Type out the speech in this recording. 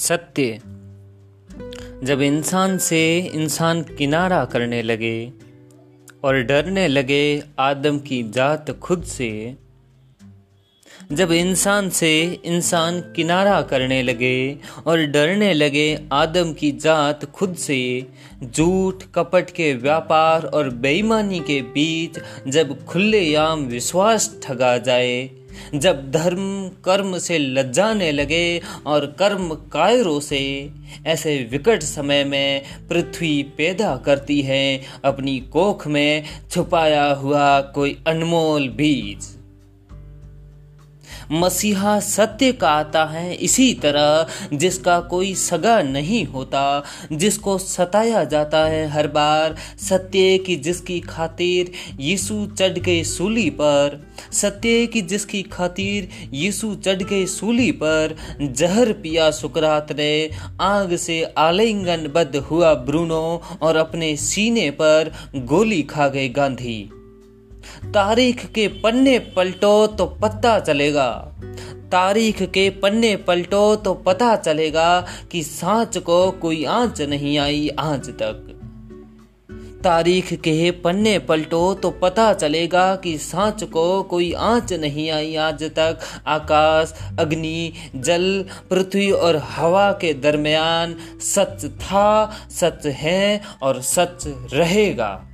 सत्य। जब इंसान से इंसान किनारा करने लगे और डरने लगे आदम की जात खुद से, जब इंसान से इंसान किनारा करने लगे और डरने लगे आदम की जात खुद से, झूठ, कपट के व्यापार और बेईमानी के बीच जब खुले खुलेआम विश्वास ठगा जाए जब धर्म कर्म से लज्जाने लगे और कर्म कायरों से ऐसे विकट समय में पृथ्वी पैदा करती है, अपनी कोख में छुपाया हुआ कोई अनमोल बीज। मसीहा सत्य का आता है इसी तरह, जिसका कोई सगा नहीं होता, जिसको सताया जाता है हर बार, सत्य की जिसकी खातिर यीशु चढ़ गए सूली पर, सत्य की जिसकी खातिर यीशु चढ़ गए सूली पर, जहर पिया सुकरात ने, आग से आलिंगन बद्ध हुआ ब्रूनो और अपने सीने पर गोली खा गए गांधी। तारीख के पन्ने पलटो तो पता चलेगा। तारीख के पन्ने पलटो तो पता चलेगा कि सांच को कोई आँच नहीं आई आज तक। तारीख के पन्ने पलटो तो पता चलेगा कि सांच को कोई आँच नहीं आई आज तक। आकाश, अग्नि, जल, पृथ्वी और हवा के दरमियान सच था, सच है और सच रहेगा।